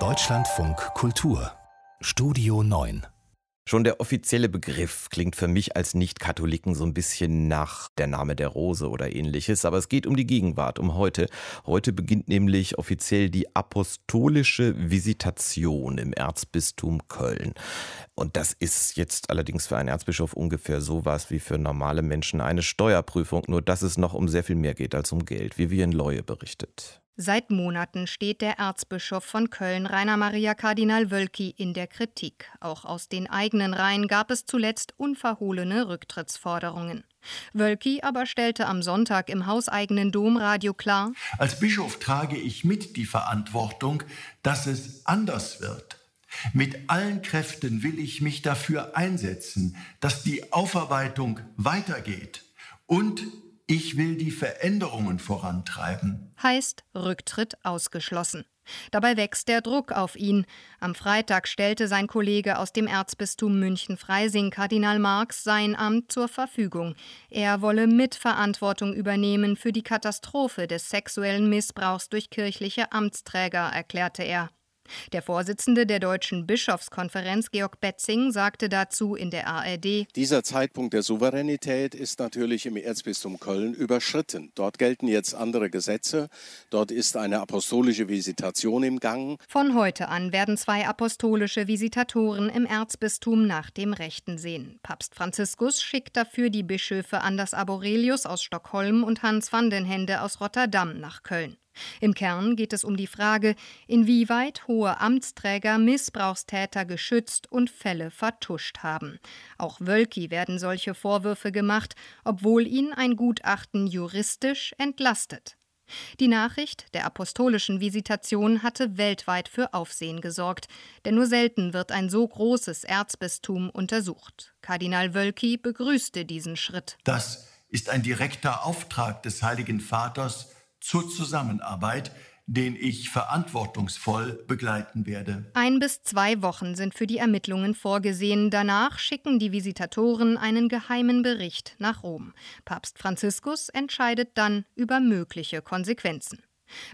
Deutschlandfunk Kultur Studio 9 Schon der offizielle Begriff klingt für mich als Nicht-Katholiken so ein bisschen nach der Name der Rose oder ähnliches, aber es geht um die Gegenwart, um heute. Heute beginnt nämlich offiziell die apostolische Visitation im Erzbistum Köln. Und das ist jetzt allerdings für einen Erzbischof ungefähr sowas wie für normale Menschen eine Steuerprüfung, nur dass es noch um sehr viel mehr geht als um Geld, wie wir in Leue berichtet. Seit Monaten steht der Erzbischof von Köln, Rainer Maria Kardinal Wölki, in der Kritik. Auch aus den eigenen Reihen gab es zuletzt unverhohlene Rücktrittsforderungen. Wölki aber stellte am Sonntag im hauseigenen Domradio klar: Als Bischof trage ich mit die Verantwortung, dass es anders wird. Mit allen Kräften will ich mich dafür einsetzen, dass die Aufarbeitung weitergeht und ich will die Veränderungen vorantreiben. Heißt Rücktritt ausgeschlossen. Dabei wächst der Druck auf ihn. Am Freitag stellte sein Kollege aus dem Erzbistum München-Freising, Kardinal Marx, sein Amt zur Verfügung. Er wolle Mitverantwortung übernehmen für die Katastrophe des sexuellen Missbrauchs durch kirchliche Amtsträger, erklärte er. Der Vorsitzende der Deutschen Bischofskonferenz, Georg Betzing, sagte dazu in der ARD: Dieser Zeitpunkt der Souveränität ist natürlich im Erzbistum Köln überschritten. Dort gelten jetzt andere Gesetze. Dort ist eine apostolische Visitation im Gang. Von heute an werden zwei apostolische Visitatoren im Erzbistum nach dem Rechten sehen. Papst Franziskus schickt dafür die Bischöfe Anders Aborelius aus Stockholm und Hans van den Hende aus Rotterdam nach Köln. Im Kern geht es um die Frage, inwieweit hohe Amtsträger Missbrauchstäter geschützt und Fälle vertuscht haben. Auch Wölki werden solche Vorwürfe gemacht, obwohl ihn ein Gutachten juristisch entlastet. Die Nachricht der apostolischen Visitation hatte weltweit für Aufsehen gesorgt, denn nur selten wird ein so großes Erzbistum untersucht. Kardinal Wölki begrüßte diesen Schritt. Das ist ein direkter Auftrag des Heiligen Vaters zur Zusammenarbeit, den ich verantwortungsvoll begleiten werde. Ein bis zwei Wochen sind für die Ermittlungen vorgesehen. Danach schicken die Visitatoren einen geheimen Bericht nach Rom. Papst Franziskus entscheidet dann über mögliche Konsequenzen.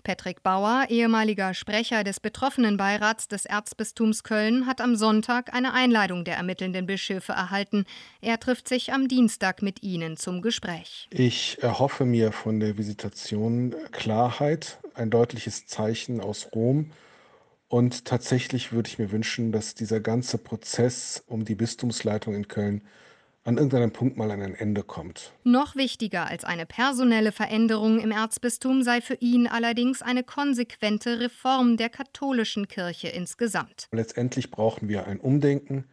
Patrick Bauer, ehemaliger Sprecher des Betroffenenbeirats des Erzbistums Köln, hat am Sonntag eine Einladung der ermittelnden Bischöfe erhalten. Er trifft sich am Dienstag mit ihnen zum Gespräch. Ich erhoffe mir von der Visitation Klarheit, ein deutliches Zeichen aus Rom. Und tatsächlich würde ich mir wünschen, dass dieser ganze Prozess um die Bistumsleitung in Köln an irgendeinem Punkt mal an ein Ende kommt. Noch wichtiger als eine personelle Veränderung im Erzbistum sei für ihn allerdings eine konsequente Reform der katholischen Kirche insgesamt. Letztendlich brauchen wir ein Umdenken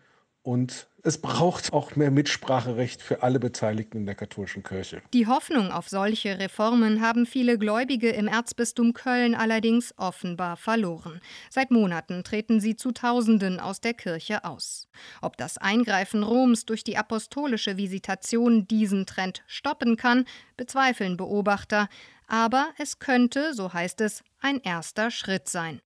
und es braucht auch mehr Mitspracherecht für alle Beteiligten in der katholischen Kirche. Die Hoffnung auf solche Reformen haben viele Gläubige im Erzbistum Köln allerdings offenbar verloren. Seit Monaten treten sie zu Tausenden aus der Kirche aus. Ob das Eingreifen Roms durch die apostolische Visitation diesen Trend stoppen kann, bezweifeln Beobachter. Aber es könnte, so heißt es, ein erster Schritt sein.